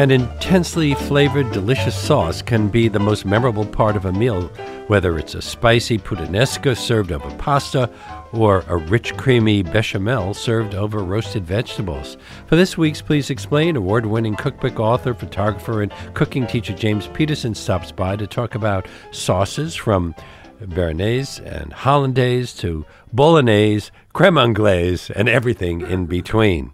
An intensely flavored, delicious sauce can be the most memorable part of a meal, whether it's a spicy puttanesca served over pasta or a rich, creamy bechamel served over roasted vegetables. For this week's Please Explain, award winning cookbook author, photographer, and cooking teacher James Peterson stops by to talk about sauces from Béarnaise and Hollandaise to Bolognese, creme anglaise, and everything in between.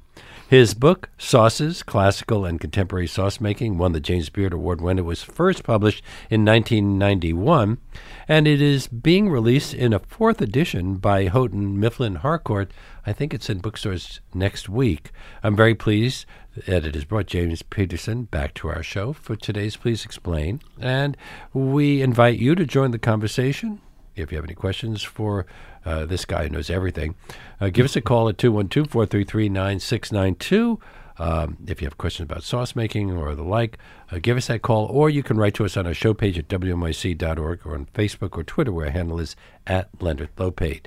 His book, Sauces, Classical and Contemporary Sauce Making, won the James Beard Award when it was first published in 1991, and it is being released in a fourth edition by Houghton Mifflin Harcourt. I think it's in bookstores next week. I'm very pleased that it has brought James Peterson back to our show for today's Please Explain, and we invite you to join the conversation. If you have any questions for uh, this guy who knows everything. Uh, give us a call at 212 433 9692. Um, if you have questions about sauce making or the like, uh, give us that call, or you can write to us on our show page at WNYC.org or on Facebook or Twitter, where our handle is at Leonard Lopate.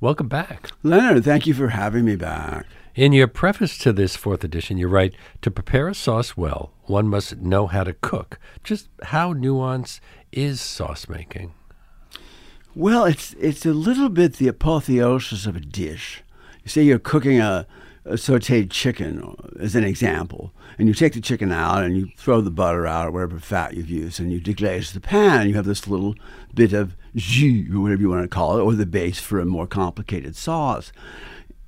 Welcome back. Leonard, thank you for having me back. In your preface to this fourth edition, you write To prepare a sauce well, one must know how to cook. Just how nuanced is sauce making? Well, it's it's a little bit the apotheosis of a dish. You say you're cooking a, a sautéed chicken, as an example, and you take the chicken out and you throw the butter out or whatever fat you've used, and you deglaze the pan, and you have this little bit of jus or whatever you want to call it, or the base for a more complicated sauce.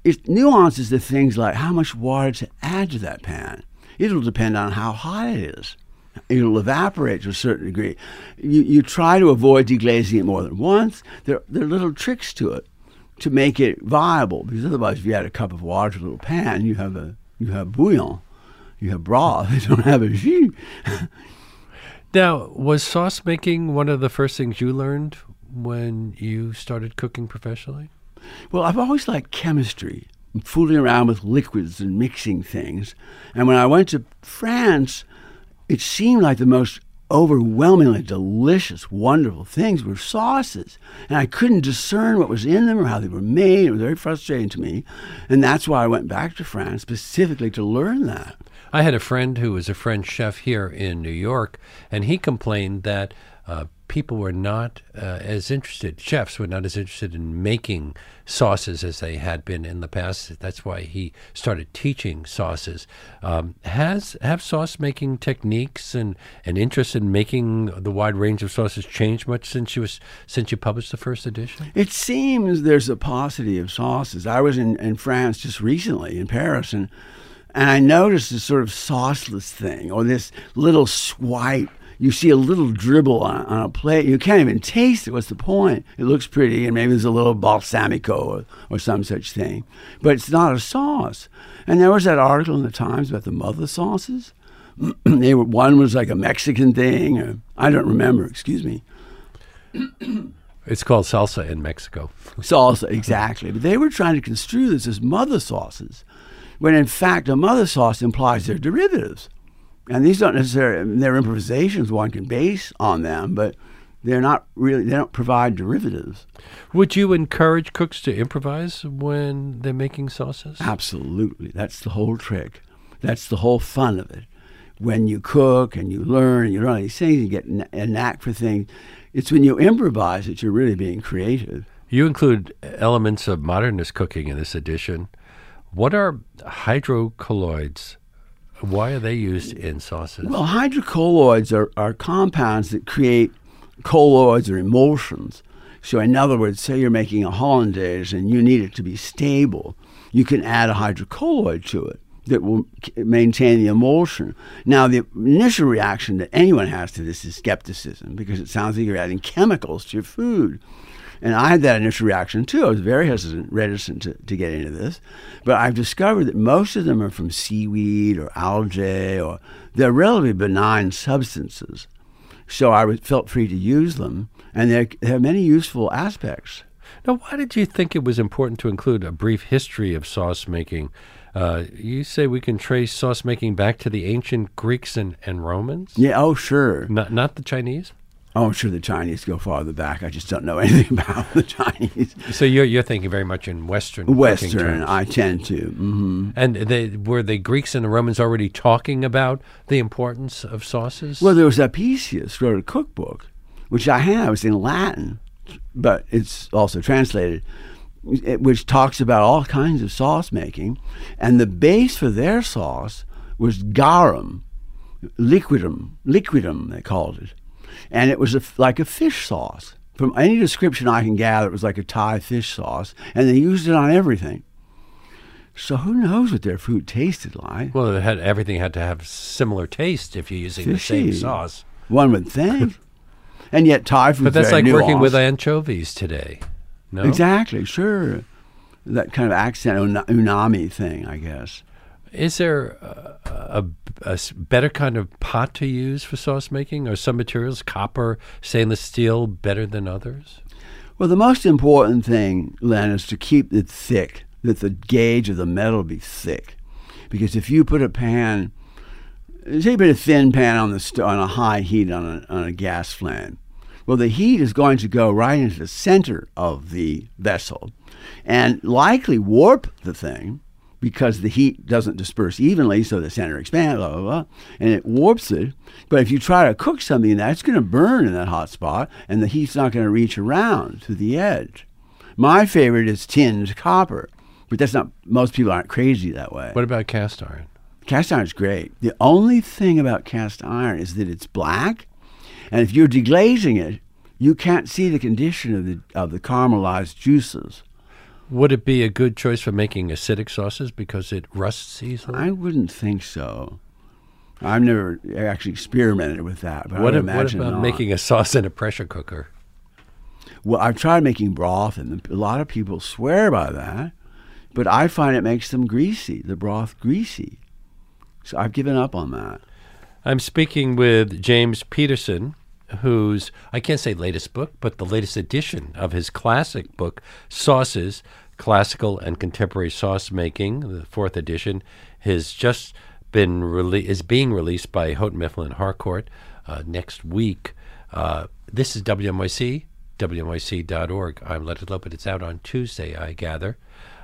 It nuances the things like how much water to add to that pan. It'll depend on how hot it is it'll evaporate to a certain degree. You, you try to avoid deglazing it more than once. There, there are little tricks to it to make it viable because otherwise, if you add a cup of water to a little pan, you have a you have bouillon, you have broth. You don't have a jus. now, was sauce making one of the first things you learned when you started cooking professionally? Well, I've always liked chemistry, fooling around with liquids and mixing things. And when I went to France, it seemed like the most overwhelmingly delicious, wonderful things were sauces. And I couldn't discern what was in them or how they were made. It was very frustrating to me. And that's why I went back to France specifically to learn that. I had a friend who was a French chef here in New York, and he complained that uh, people were not uh, as interested, chefs were not as interested in making sauces as they had been in the past. That's why he started teaching sauces. Um, has have sauce making techniques and, and interest in making the wide range of sauces changed much since you was since you published the first edition? It seems there's a paucity of sauces. I was in, in France just recently in Paris and and I noticed this sort of sauceless thing or this little swipe you see a little dribble on, on, a plate. You can't even taste it. What's the point? It looks pretty, and maybe there's a little balsamico or, or some such thing, but it's not a sauce. And there was that article in the Times about the mother sauces. they were one was like a Mexican thing, or I don't remember. Excuse me. It's called salsa in Mexico. salsa, exactly. But they were trying to construe this as mother sauces, when in fact a mother sauce implies they're derivatives. And these don't necessarily, they're improvisations one can base on them, but they're not really, they don't provide derivatives. Would you encourage cooks to improvise when they're making sauces? Absolutely. That's the whole trick. That's the whole fun of it. When you cook and you learn and you learn these things, you get a knack for things. It's when you improvise that you're really being creative. You include elements of modernist cooking in this edition. What are hydrocolloids? Why are they used in sauces? Well, hydrocolloids are, are compounds that create colloids or emulsions. So, in other words, say you're making a hollandaise and you need it to be stable, you can add a hydrocolloid to it that will maintain the emulsion. Now, the initial reaction that anyone has to this is skepticism because it sounds like you're adding chemicals to your food. And I had that initial reaction too. I was very hesitant, reticent to, to get into this. But I've discovered that most of them are from seaweed or algae, or they're relatively benign substances. So I felt free to use them, and they have many useful aspects. Now, why did you think it was important to include a brief history of sauce making? Uh, you say we can trace sauce making back to the ancient Greeks and, and Romans? Yeah, oh, sure. Not, not the Chinese? Oh, I'm sure the Chinese go farther back. I just don't know anything about the Chinese. So you're you're thinking very much in Western. Western. I tend to. hmm And they, were the Greeks and the Romans already talking about the importance of sauces? Well, there was Apicius wrote a cookbook, which I have. It's in Latin, but it's also translated, which talks about all kinds of sauce making. And the base for their sauce was garum, liquidum, liquidum, they called it. And it was a like a fish sauce. From any description I can gather, it was like a Thai fish sauce, and they used it on everything. So who knows what their food tasted like? well, it had, everything had to have similar taste if you're using the same sauce. One would think. and yet Thai food But that's like very working with anchovies today. No, Exactly, sure. That kind of accent una- umami thing, I guess. Is there a better kind of pot to use for sauce making? Are some materials, copper, stainless steel, better than others? Well, the most important thing, Len, is to keep it thick, that the gauge of the metal be thick. Because if you put a pan, say you put a thin pan on the st- on a high heat on a, on a gas flame, well, the heat is going to go right into the center of the vessel and likely warp the thing because the heat doesn't disperse evenly, so the center expands, blah, blah, blah, and it warps it. But if you try to cook something in that, it's going to burn in that hot spot, and the heat's not going to reach around to the edge. My favorite is tinned copper, but that's not, most people aren't crazy that way. What about cast iron? Cast iron's great. The only thing about cast iron is that it's black, and if you're deglazing it, you can't see the condition of the of the caramelized juices. Would it be a good choice for making acidic sauces because it rusts easily? I wouldn't think so. I've never actually experimented with that, but what, I would what imagine about not. making a sauce in a pressure cooker? Well, I've tried making broth, and a lot of people swear by that, but I find it makes them greasy, the broth greasy. So I've given up on that. I'm speaking with James Peterson, whose, I can't say latest book, but the latest edition of his classic book, Sauces Classical and Contemporary Sauce Making, the fourth edition, has just been rele- is being released by Houghton Mifflin Harcourt uh, next week. Uh, this is WNYC, WNYC.org. I'm Leonard Lopate. It's out on Tuesday, I gather.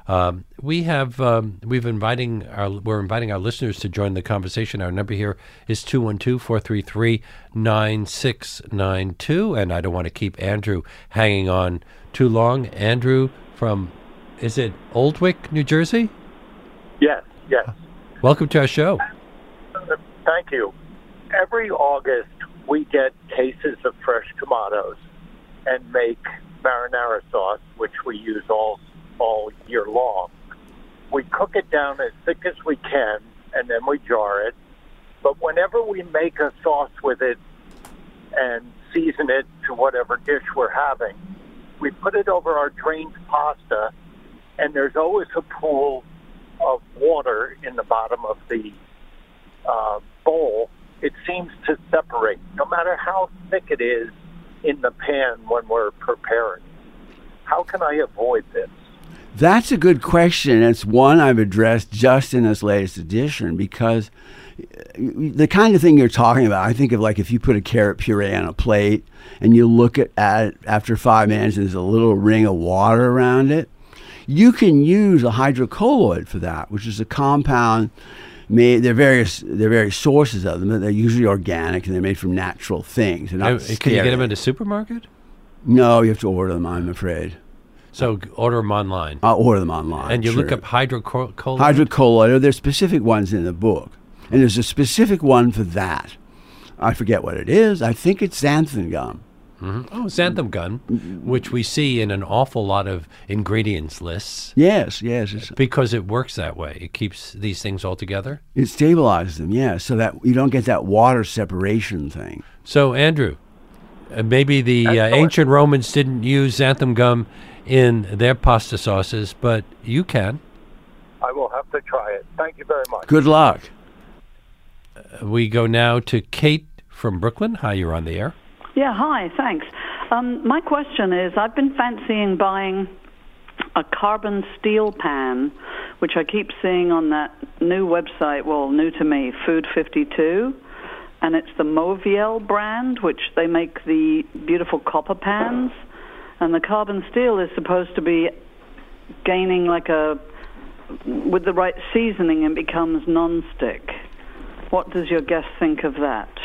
Um, we have um, we've inviting our we're inviting our listeners to join the conversation. Our number here is 212-433-9692 and I don't want to keep Andrew hanging on too long. Andrew from is it Oldwick, New Jersey? Yes, yes. Welcome to our show. Thank you. Every August, we get cases of fresh tomatoes and make marinara sauce, which we use all all year long. We cook it down as thick as we can, and then we jar it. But whenever we make a sauce with it and season it to whatever dish we're having, we put it over our drained pasta, and there's always a pool of water in the bottom of the uh, bowl, it seems to separate, no matter how thick it is in the pan when we're preparing. How can I avoid this? That's a good question. It's one I've addressed just in this latest edition because the kind of thing you're talking about, I think of like if you put a carrot puree on a plate and you look at, at it after five minutes and there's a little ring of water around it, you can use a hydrocolloid for that, which is a compound made. There are various there are various sources of them. They're usually organic and they're made from natural things. They're not Uh, Can you get them in a supermarket? No, you have to order them. I'm afraid. So order them online. I'll order them online. and you look up hydrocolloid. hydrocolloid. There's specific ones in the book, and there's a specific one for that. I forget what it is. I think it's xanthan gum. Oh, xanthan gum, which we see in an awful lot of ingredients lists Yes, yes, it's, because it works that way. It keeps these things all together. it stabilizes them. Yeah, so that you don't get that water separation thing. So, Andrew, uh, maybe the uh, ancient Romans didn't use xanthan gum in their pasta sauces, but you can. I will have to try it. Thank you very much. Good luck. Uh, We go now to Kate from Brooklyn. Hi, you're on the air. Yeah, hi, thanks. Um, my question is I've been fancying buying a carbon steel pan, which I keep seeing on that new website, well, new to me, Food 52. and it's the Mauviel brand, which they make the beautiful copper pans, and the carbon steel is supposed to be gaining like a with the right seasoning and becomes non-stick. What does your guest think of that?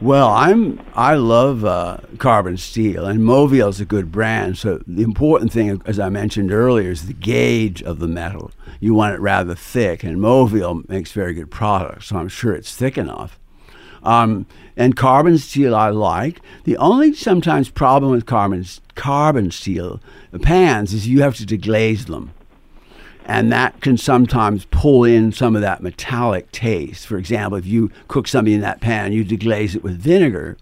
Well, I'm I love uh, carbon steel, and Mauviel is a good brand. So the important thing, as I mentioned earlier, is the gauge of the metal. You want it rather thick, and Mauviel makes very good products, so I'm sure it's thick enough. Um, and carbon steel I like. The only sometimes problem with carbon carbon steel pans is you have to deglaze them and that can sometimes pull in some of that metallic taste. For example, if you cook something in that pan, you deglaze it with vinegar,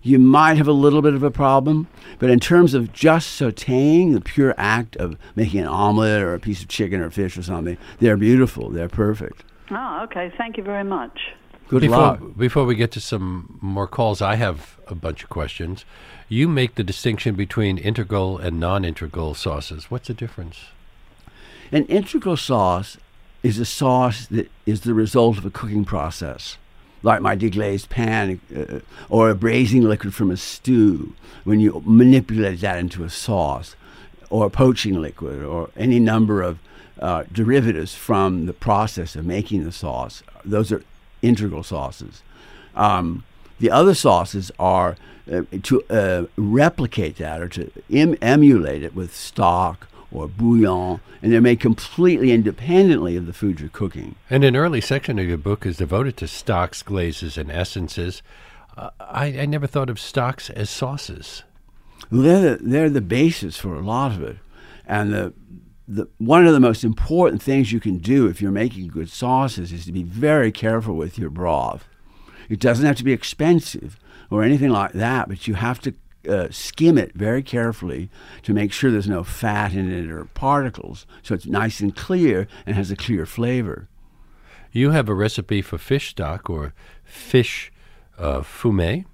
you might have a little bit of a problem. But in terms of just sautéing, the pure act of making an omelet or a piece of chicken or fish or something, they're beautiful. They're perfect. Oh, okay. Thank you very much. Good before, luck. Before we get to some more calls, I have a bunch of questions. You make the distinction between integral and non integral sauces. What's the difference? An integral sauce is a sauce that is the result of a cooking process, like my deglazed pan uh, or a braising liquid from a stew, when you manipulate that into a sauce, or a poaching liquid, or any number of uh, derivatives from the process of making the sauce. Those are integral sauces. Um, the other sauces are uh, to uh, replicate that or to em- emulate it with stock or bouillon, and they're made completely independently of the food you're cooking. And an early section of your book is devoted to stocks, glazes, and essences. Uh, I, I never thought of stocks as sauces. They're the, they're the basis for a lot of it, and the the, one of the most important things you can do if you're making good sauces is to be very careful with your broth. It doesn't have to be expensive or anything like that, but you have to uh, skim it very carefully to make sure there's no fat in it or particles, so it's nice and clear and has a clear flavor. You have a recipe for fish stock or fish uh, fumet.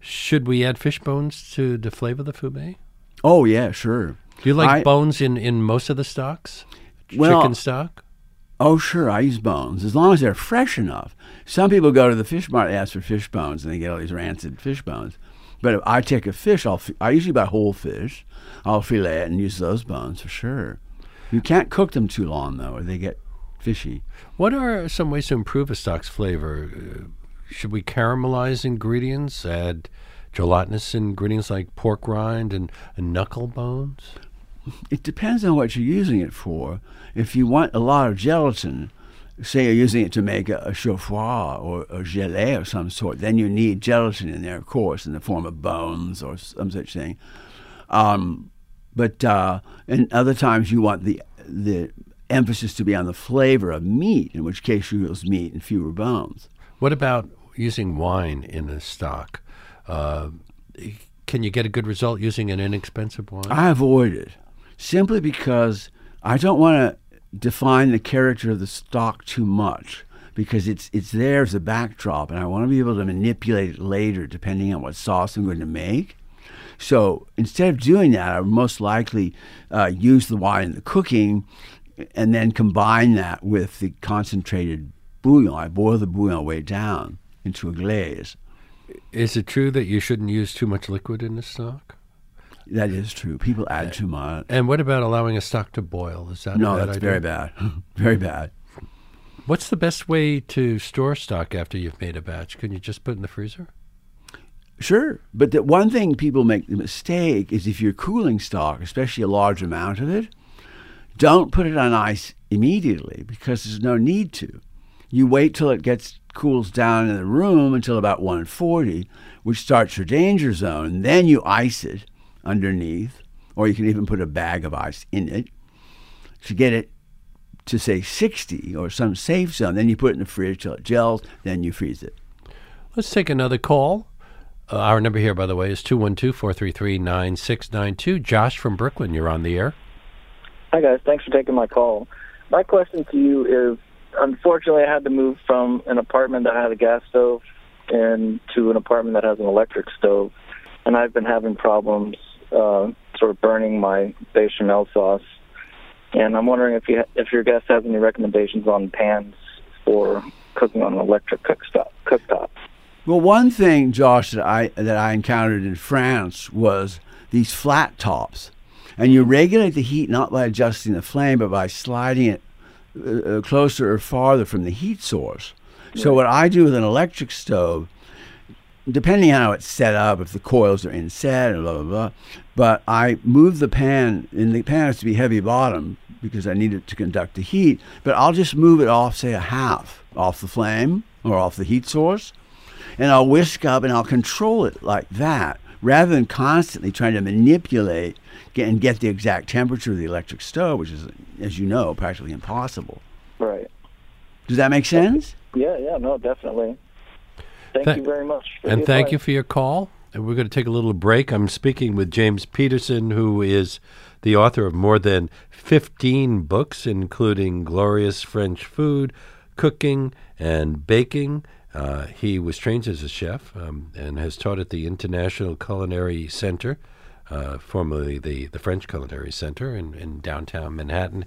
Should we add fish bones to the flavor of the fumet? Oh yeah, sure. Do you like I- bones in, in most of the stocks? Well- Chicken stock? Oh, sure, I use bones as long as they're fresh enough. Some people go to the fish market, ask for fish bones, and they get all these rancid fish bones. But if I take a fish, I'll I usually buy whole fish. I'll fillet it and use those bones for sure. You can't cook them too long though, or they get fishy. What are some ways to improve a stock's flavor? Uh, should we caramelize ingredients, add gelatinous ingredients like pork rind and, and knuckle bones? It depends on what you're using it for. If you want a lot of gelatin, say you're using it to make a, a chaufroid or a gelée of some sort, then you need gelatin in there, of course, in the form of bones or some such thing. Um, but uh, and other times you want the the emphasis to be on the flavor of meat, in which case you use meat and fewer bones. What about using wine in a stock? Uh, can you get a good result using an inexpensive wine? I avoid it simply because I don't want to define the character of the stock too much because it's it's there as a backdrop, and I want to be able to manipulate it later depending on what sauce I'm going to make. So instead of doing that, I would most likely uh, use the wine in the cooking, and then combine that with the concentrated bouillon. I boil the bouillon way down into a glaze. Is it true that you shouldn't use too much liquid in a stock? That is true. People add too much. And what about allowing a stock to boil? Is that a No, that's idea? very bad. very bad. What's the best way to store stock after you've made a batch? Can you just put it in the freezer? Sure, but the one thing people make the mistake is if you're cooling stock, especially a large amount of it, don't put it on ice immediately because there's no need to. You wait till it gets cools down in the room until about 140, which starts your danger zone. and Then you ice it underneath, or you can even put a bag of ice in it to get it to say 60 or some safe zone. Then you put it in the fridge till it gels. Then you freeze it. Let's take another call. Uh, our number here, by the way, is 212 433 9692. Josh from Brooklyn, you're on the air. Hi guys, thanks for taking my call. My question to you is, unfortunately, I had to move from an apartment that had a gas stove into an apartment that has an electric stove, and I've been having problems uh, sort of burning my bechamel sauce. And I'm wondering if you if your guest has any recommendations on pans for cooking on an electric cooktop. cooktop. Well, one thing, Josh, that I that I encountered in France was these flat tops, and you regulate the heat not by adjusting the flame, but by sliding it uh, uh closer or farther from the heat source. So what I do with an electric stove, depending on how it's set up, if the coils are inset and blah blah blah, but I move the pan, and the pan has to be heavy bottom because I need it to conduct the heat. But I'll just move it off, say a half off the flame or off the heat source, and I'll whisk up and I'll control it like that, rather than constantly trying to manipulate get, and get the exact temperature of the electric stove, which is, as you know, practically impossible. Right. Does that make sense? Yeah, yeah, no, definitely. Thank Th- you very much. And thank advice. you for your call. And we're going to take a little break. I'm speaking with James Peterson, who is the author of more than 15 books, including Glorious French Food, Cooking, and Baking. Uh, he was trained as a chef um, and has taught at the International Culinary Center, uh, formerly the, the French Culinary Center in, in downtown Manhattan.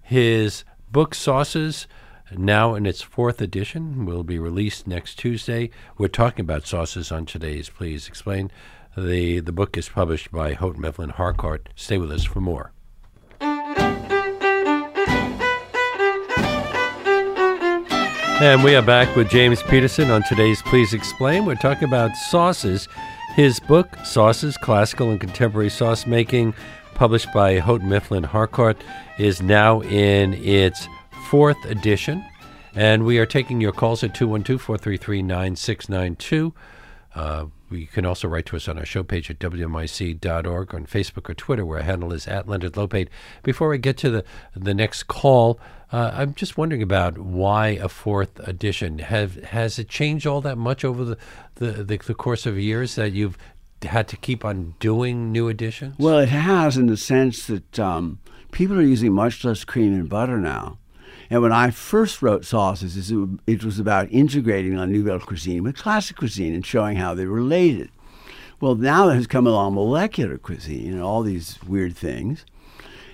His book, Sauces, now in its fourth edition, will be released next Tuesday. We're talking about sauces on today's Please Explain. The, the book is published by Houghton Mifflin Harcourt. Stay with us for more. And we are back with James Peterson on today's Please Explain. We're talking about sauces. His book, Sauces Classical and Contemporary Sauce Making, published by Houghton Mifflin Harcourt, is now in its fourth edition. And we are taking your calls at 212 433 9692. Uh, you can also write to us on our show page at wnyc.org on Facebook or Twitter, where our handle is at Leonard Lopate. Before I get to the the next call, uh, I'm just wondering about why a fourth edition. Have has it changed all that much over the the, the, the course of years that you've had to keep on doing new editions? Well, it has in the sense that um, people are using much less cream and butter now. And when I first wrote sauces, it was about integrating la nouvelle cuisine with classic cuisine and showing how they related. Well, now has come along molecular cuisine and all these weird things.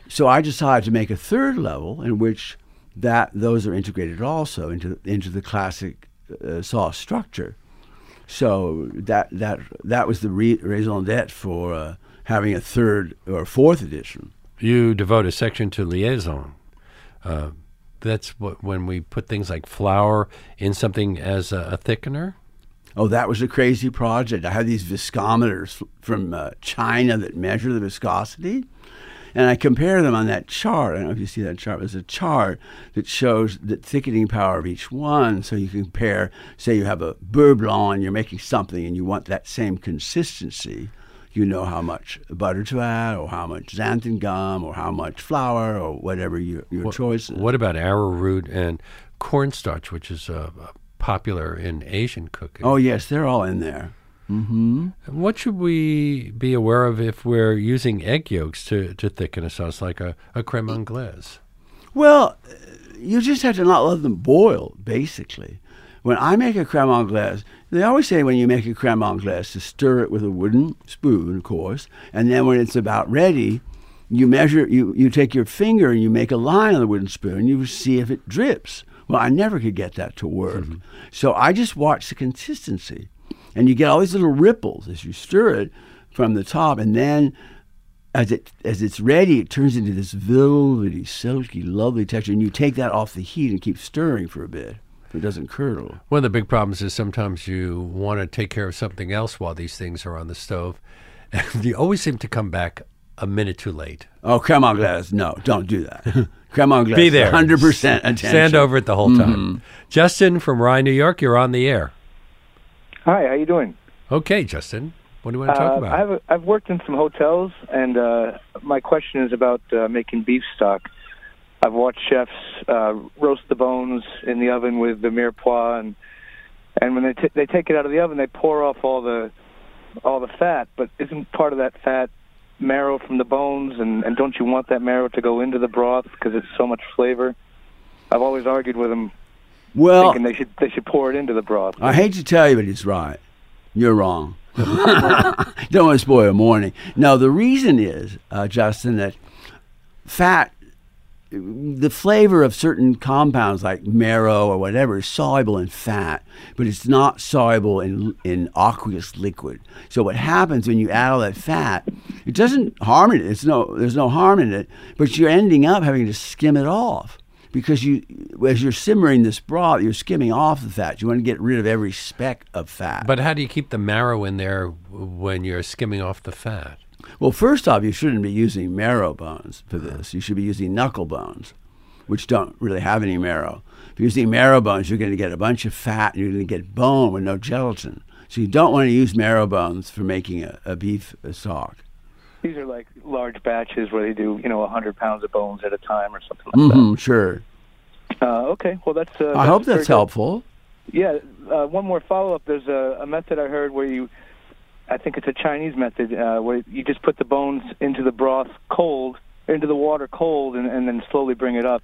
So I decided to make a third level in which that those are integrated also into into the classic uh, sauce structure. So that that that was the raison d'être for uh, having a third or fourth edition. You devote a section to liaison. Uh, that's what when we put things like flour in something as a, a thickener. Oh, that was a crazy project. I had these viscometers from uh, China that measure the viscosity, and I compare them on that chart. I don't know if you see that chart. There's a chart that shows the thickening power of each one. So you compare, say, you have a beurre blanc and you're making something, and you want that same consistency. You know how much butter to add, or how much xanthan gum, or how much flour, or whatever your, your What- choice is. What about arrowroot and cornstarch, which is uh, popular in Asian cooking? Oh, yes, they're all in there. hmm What should we be aware of if we're using egg yolks to, to thicken a sauce like a, a creme anglaise? Well, uh, you just have to not let them boil, basically. When I make a creme anglaise, they always say when you make a creme anglaise to stir it with a wooden spoon, of course, and then when it's about ready, you measure, you, you take your finger and you make a line on the wooden spoon, you see if it drips. Well, I never could get that to work. Mm-hmm. So I just watch the consistency. And you get all these little ripples as you stir it from the top, and then as it as it's ready, it turns into this velvety, silky, lovely texture. And you take that off the heat and keep stirring for a bit, so it doesn't curdle. One of the big problems is sometimes you want to take care of something else while these things are on the stove, and you always seem to come back a minute too late. Oh, come on, anglaise, no, don't do that. creme anglaise, Be there. hundred percent attention. Stand over it the whole time. Justin from Rye, New York, you're on the air. Hi, how you doing? Okay, Justin. What do you want to talk Uh, about? I have a, I've worked in some hotels, and uh, my question is about uh, making beef stock. I've watched chefs uh, roast the bones in the oven with the mirepoix, and and when they t- they take it out of the oven, they pour off all the all the fat. But isn't part of that fat marrow from the bones? And, and don't you want that marrow to go into the broth because it's so much flavor? I've always argued with them, Well, thinking they should they should pour it into the broth. I hate to tell you, but he's right. You're wrong. Don't want to spoil your morning. No, the reason is, uh, Justin, that fat the flavor of certain compounds like marrow or whatever is soluble in fat, but it's not soluble in in aqueous liquid. So what happens when you add all that fat, it doesn't harm it. It's no there's no harm in it, but you're ending up having to skim it off because you as you're simmering this broth, you're skimming off the fat. You want to get rid of every speck of fat. But how do you keep the marrow in there when you're skimming off the fat? Well, first off, you shouldn't be using marrow bones for this. You should be using knuckle bones, which don't really have any marrow. If you're using marrow bones, you're going to get a bunch of fat and you're going to get bone with no gelatin. So you don't want to use marrow bones for making a, a beef stock. These are like large batches where they do, you know, 100 pounds of bones at a time or something like that. Mm-hmm, sure. Uh, okay, well, that's. Uh, I hope very that's good. helpful. Yeah, uh, one more follow up. There's a, a method I heard where you, I think it's a Chinese method, uh, where you just put the bones into the broth cold, into the water cold, and, and then slowly bring it up.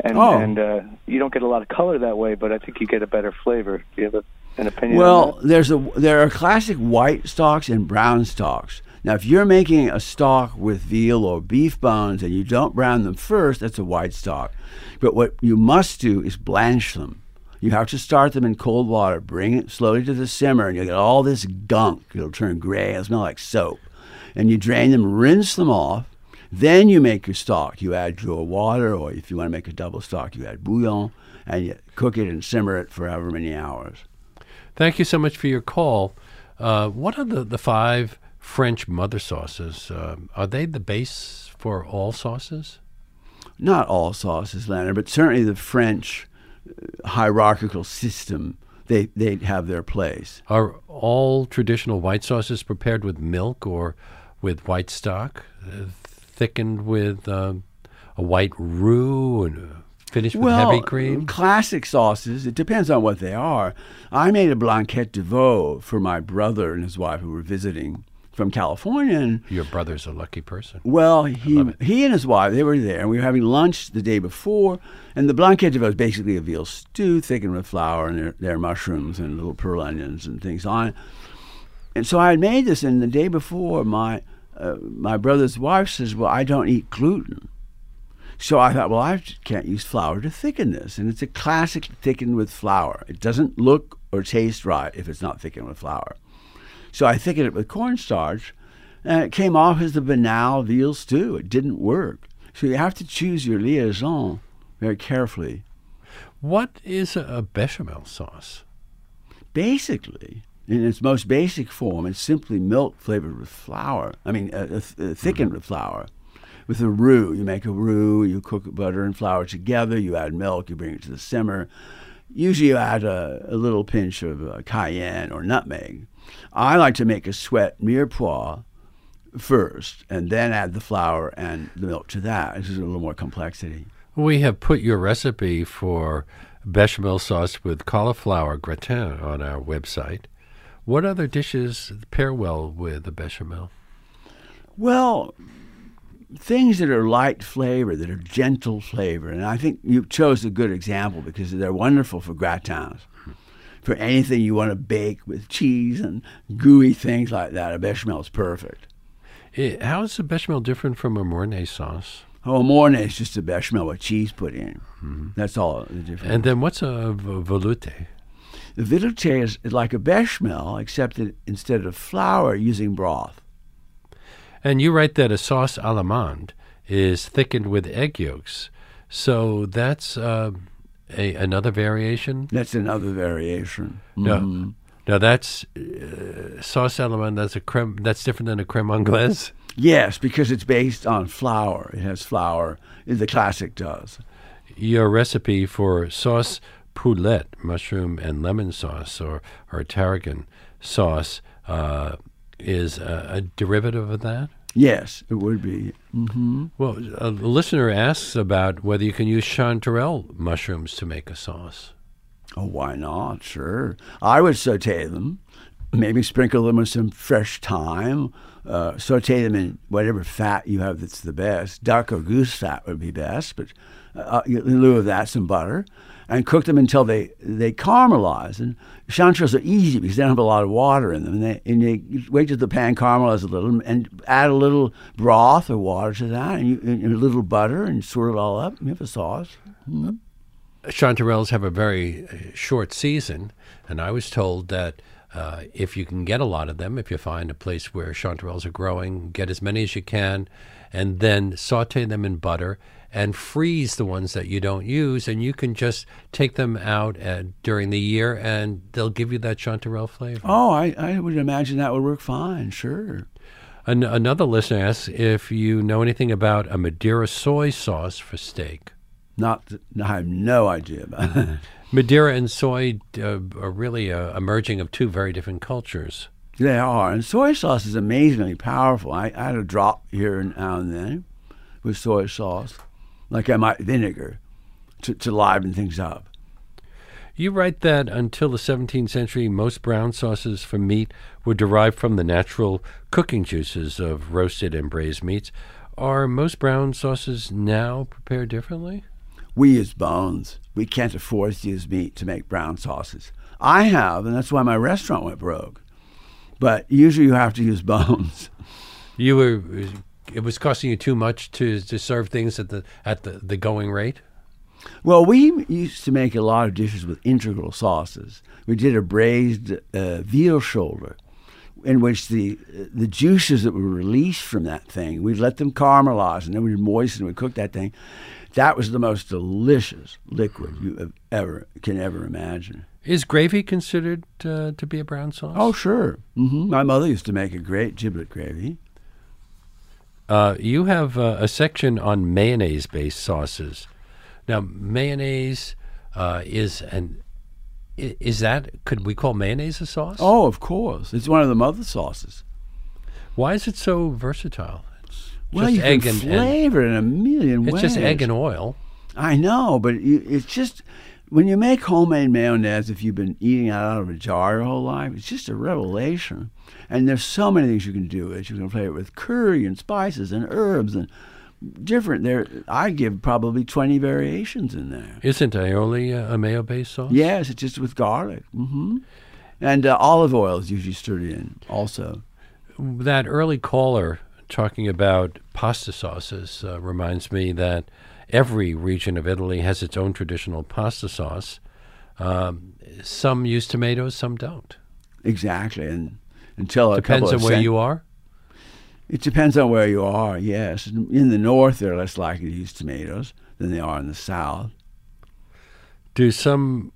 And, Oh. and uh, you don't get a lot of color that way, but I think you get a better flavor. Do you have a, an opinion? on Well, that? there's a there are classic white stocks and brown stocks. Now, if you're making a stock with veal or beef bones and you don't brown them first, that's a white stock. But what you must do is blanch them. You have to start them in cold water, bring it slowly to the simmer, and you'll get all this gunk. It'll turn gray, it'll smell like soap. And you drain them, rinse them off. Then you make your stock. You add your water, or if you want to make a double stock, you add bouillon, and you cook it and simmer it for however many hours. Thank you so much for your call. Uh, what are the, the five French mother sauces? Um are they the base for all sauces? not all sauces, Leonard, but certainly the French uh, hierarchical system, they they have their place. Are all traditional white sauces prepared with milk or with white stock, uh, thickened with um, a white roux and uh, finished with well, heavy cream? classic sauces. It depends on what they are. I made a blanquette de veau for my brother and his wife who were visiting from California, and Your brother's a lucky person. Well, he he and his wife they were there, and we were having lunch the day before. And the blanquette de veau is basically a veal stew thickened with flour, and there, there are mushrooms and little pearl onions and things on. And so I had made this, and the day before, my uh, my brother's wife says, "Well, I don't eat gluten." So I thought, well, I can't use flour to thicken this, and it's a classic thickened with flour. It doesn't look or taste right if it's not thickened with flour. So I thickened it with cornstarch, and it came off as the banal veal stew. It didn't work. So you have to choose your liaison very carefully. What is a, bechamel sauce? Basically, in its most basic form, it's simply milk flavored with flour. I mean, uh, uh, uh, thickened with flour. With a roux, you make a roux, you cook butter and flour together, you add milk, you bring it to the simmer. Usually, you add a, a little pinch of uh, cayenne or nutmeg. I like to make a sweat mirepoix first, and then add the flour and the milk to that. This is a little more complexity. We have put your recipe for bechamel sauce with cauliflower gratin on our website. What other dishes pair well with the bechamel? Well, things that are light flavor, that are gentle flavor, and I think you chose a good example because they're wonderful for gratins. For anything you want to bake with cheese and gooey things like that, a bechamel is perfect. Eh, How is the bechamel different from a Mornay sauce? Oh, a mornay is just a bechamel with cheese put in. That's all the difference. And then what's a veloute? the velouté is, is like a bechamel, except that instead of flour, using broth. And you write that a sauce allemande is thickened with egg yolks. So that's uh, a another variation. That's another variation. No, Mhm. now that's uh, sauce allemande. That's a creme. That's different than a creme anglaise. Yes, because it's based on flour. It has flour. The classic does. Your recipe for sauce poulette, mushroom and lemon sauce, or or tarragon sauce, uh, is a, a derivative of that. Yes, it would be. hmm Well, a listener asks about whether you can use chanterelle mushrooms to make a sauce. Oh, why not? Sure. I would saute them, maybe sprinkle them with some fresh thyme, uh, saute them in whatever fat you have that's the best. Duck or goose fat would be best, but uh, in lieu of that, some butter. And cook them until they they caramelize. And chanterelles are easy because they don't have a lot of water in them. And, they, and you wait till the pan caramelizes a little and add a little broth or water to that, and, you, and a little butter, and swirl it all up. You have a sauce. Mm. Chanterelles have a very uh, short season, and I was told that. Uh, if you can get a lot of them, if you find a place where chanterelles are growing, get as many as you can, and then saute them in butter and freeze the ones that you don't use, and you can just take them out uh, during the year, and they'll give you that chanterelle flavor. Oh, I, I would imagine that would work fine. Sure. An- another listener asks if you know anything about a Madeira soy sauce for steak. Not, I have no idea about it. Madeira and soy uh, are really a, a merging of two very different cultures. They are, and soy sauce is amazingly powerful. I, I had a drop here and now and then with soy sauce like I might vinegar to, to liven things up. You write that until the 17th century, most brown sauces for meat were derived from the natural cooking juices of roasted and braised meats. Are most brown sauces now prepared differently? We use bones. We can't afford to use meat to make brown sauces. I have, and that's why my restaurant went broke. But usually you have to use bones. You were it was costing you too much to, to serve things at the at the, the going rate? Well, we used to make a lot of dishes with integral sauces. We did a braised uh, veal shoulder, in which the the juices that were released from that thing, we'd let them caramelize, and then we'd moisten, and we'd cook that thing. That was the most delicious liquid you ever can ever imagine. Is gravy considered uh, to be a brown sauce? Oh, sure. Mm-hmm. My mother used to make a great giblet gravy. Uh, you have uh, a section on mayonnaise based sauces. Now, mayonnaise uh, is an is that could we call mayonnaise a sauce? Oh, of course. It's one of the mother sauces. Why is it so versatile? It's well, you can flavor it in a million it's ways. It's just egg and oil. I know, but it's just when you make homemade mayonnaise, if you've been eating it out of a jar your whole life, it's just a revelation. And there's so many things you can do with it. You can play it with curry and spices and herbs and different. There, I give probably 20 variations in there. Isn't aioli a mayo-based sauce? Yes, it's just with garlic. Mm-hmm. And uh, olive oil is usually stirred in also. That early caller talking about pasta sauces uh, reminds me that every region of Italy has its own traditional pasta sauce. Um, some use tomatoes, some don't. Exactly, and until a depends on where cent- you are. It depends on where you are. Yes, in the north they're less likely to use tomatoes than they are in the south. Do some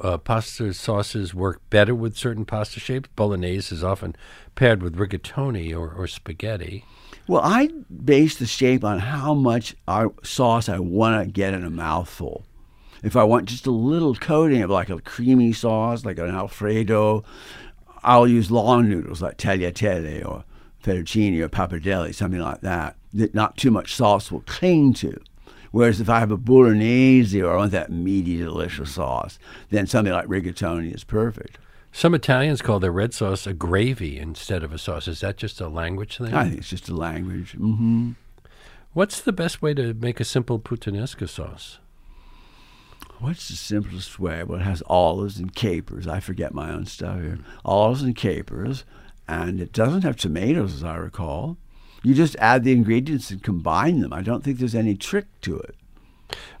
uh, pasta sauces work better with certain pasta shapes? Bolognese is often paired with rigatoni or, or spaghetti. Well, I base the shape on how much sauce I want to get in a mouthful. If I want just a little coating of like a creamy sauce, like an Alfredo, I'll use long noodles like tagliatelle or fettuccine or pappardelle, something like that, that not too much sauce will cling to. Whereas if I have a bolognese or I want that meaty, delicious sauce, then something like rigatoni is perfect. Some Italians call their red sauce a gravy instead of a sauce. Is that just a language thing? I think it's just a language. Mm-hmm. What's the best way to make a simple puttanesca sauce? What's the simplest way? Well, it has olives and capers. I forget my own stuff here. Olives and capers, and it doesn't have tomatoes, as I recall. You just add the ingredients and combine them. I don't think there's any trick to it.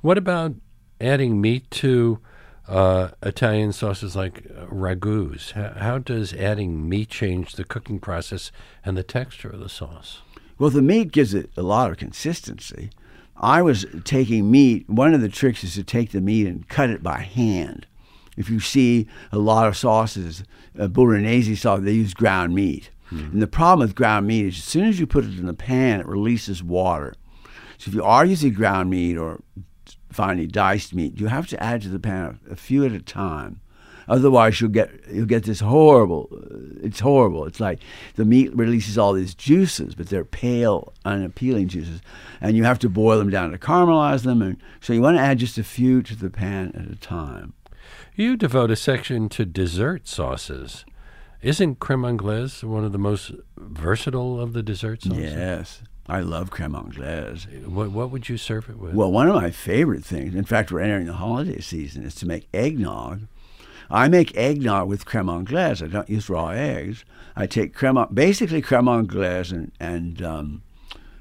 What about adding meat to uh, Italian sauces like ragouts? How, how does adding meat change the cooking process and the texture of the sauce? Well, the meat gives it a lot of consistency. I was taking meat. One of the tricks is to take the meat and cut it by hand. If you see a lot of sauces, uh, bolognese sauce, they use ground meat. Mm. And the problem with ground meat is as soon as you put it in the pan, it releases water. So if you are using ground meat or finely diced meat, you have to add to the pan a few at a time. Otherwise, you'll get you'll get this horrible. It's horrible. It's like the meat releases all these juices, but they're pale, unappealing juices, and you have to boil them down to caramelize them. And so you want to add just a few to the pan at a time. You devote a section to dessert sauces. Isn't creme anglaise one of the most versatile of the dessert sauces? Yes, I love creme anglaise. What, what would you serve it with? Well, one of my favorite things, in fact, we're entering the holiday season, is to make eggnog. I make eggnog with creme anglaise. I don't use raw eggs. I take creme, basically creme anglaise and, and um,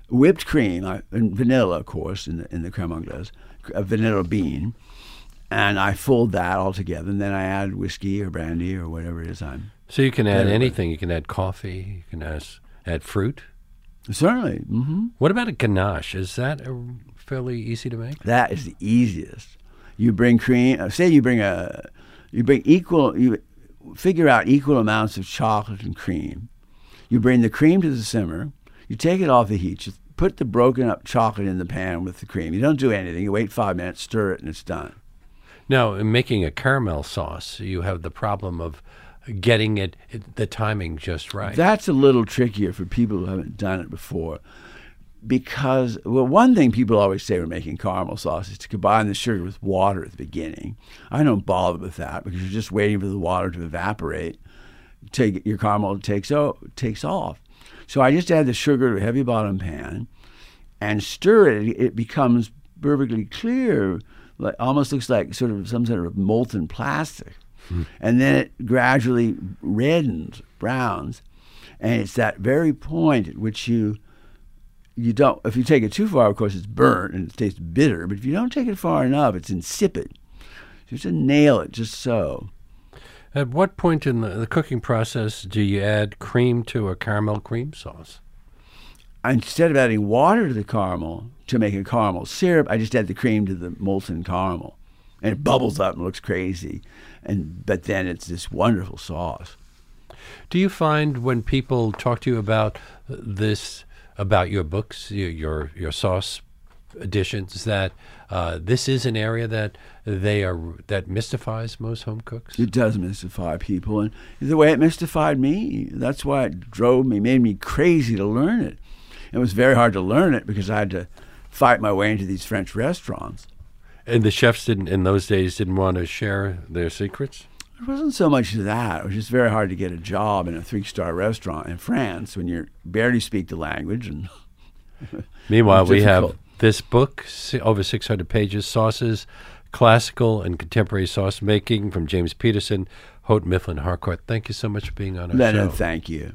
whipped cream I, and vanilla, of course, in the, in the creme anglaise, a vanilla bean, and I fold that all together, and then I add whiskey or brandy or whatever it is I'm. so you can add better with- anything. You can add coffee. You can add, add fruit. Certainly, hmm What about a ganache? Is that fairly easy to make? that is the easiest. You bring cream. uh, Say you bring a, you bring equal. You figure out equal amounts of chocolate and cream. You bring the cream to the simmer. You take it off the heat. You put the broken up chocolate in the pan with the cream. You don't do anything. You wait five minutes, stir it, and it's done. Now, in making a caramel sauce, you have the problem of getting it, the timing just right. That's a little trickier for people who haven't done it before. Because, well, one thing people always say when making caramel sauce is to combine the sugar with water at the beginning. I don't bother with that because you're just waiting for the water to evaporate. Take your caramel takes o- takes off. So I just add the sugar to a heavy bottom pan and stir it. It becomes perfectly clear, like almost looks like sort of some sort of molten plastic. Hmm. And then it gradually reddens, browns, and it's that very point at which you you don't. If you take it too far, of course, it's burnt and it tastes bitter. But if you don't take it far enough, it's insipid. You have to nail it just so. At what point in the, the cooking process do you add cream to a caramel cream sauce? Instead of adding water to the caramel to make a caramel syrup, I just add the cream to the molten caramel, and it bubbles up and looks crazy. And but then it's this wonderful sauce. Do you find when people talk to you about this, about your books, your your, your sauce additions, that uh, this is an area that they are that mystifies most home cooks? It does mystify people, and the way it mystified me, that's why it drove me, made me crazy to learn it. It was very hard to learn it because I had to fight my way into these French restaurants. And the chefs didn't in those days didn't want to share their secrets. It wasn't so much that. It was just very hard to get a job in a three star restaurant in France when you barely speak the language. And Meanwhile, we have this book, over 600 pages, sauces, classical and contemporary sauce making from James Peterson, Houghton Mifflin Harcourt. Thank you so much for being on our show. Leonard, show. thank you.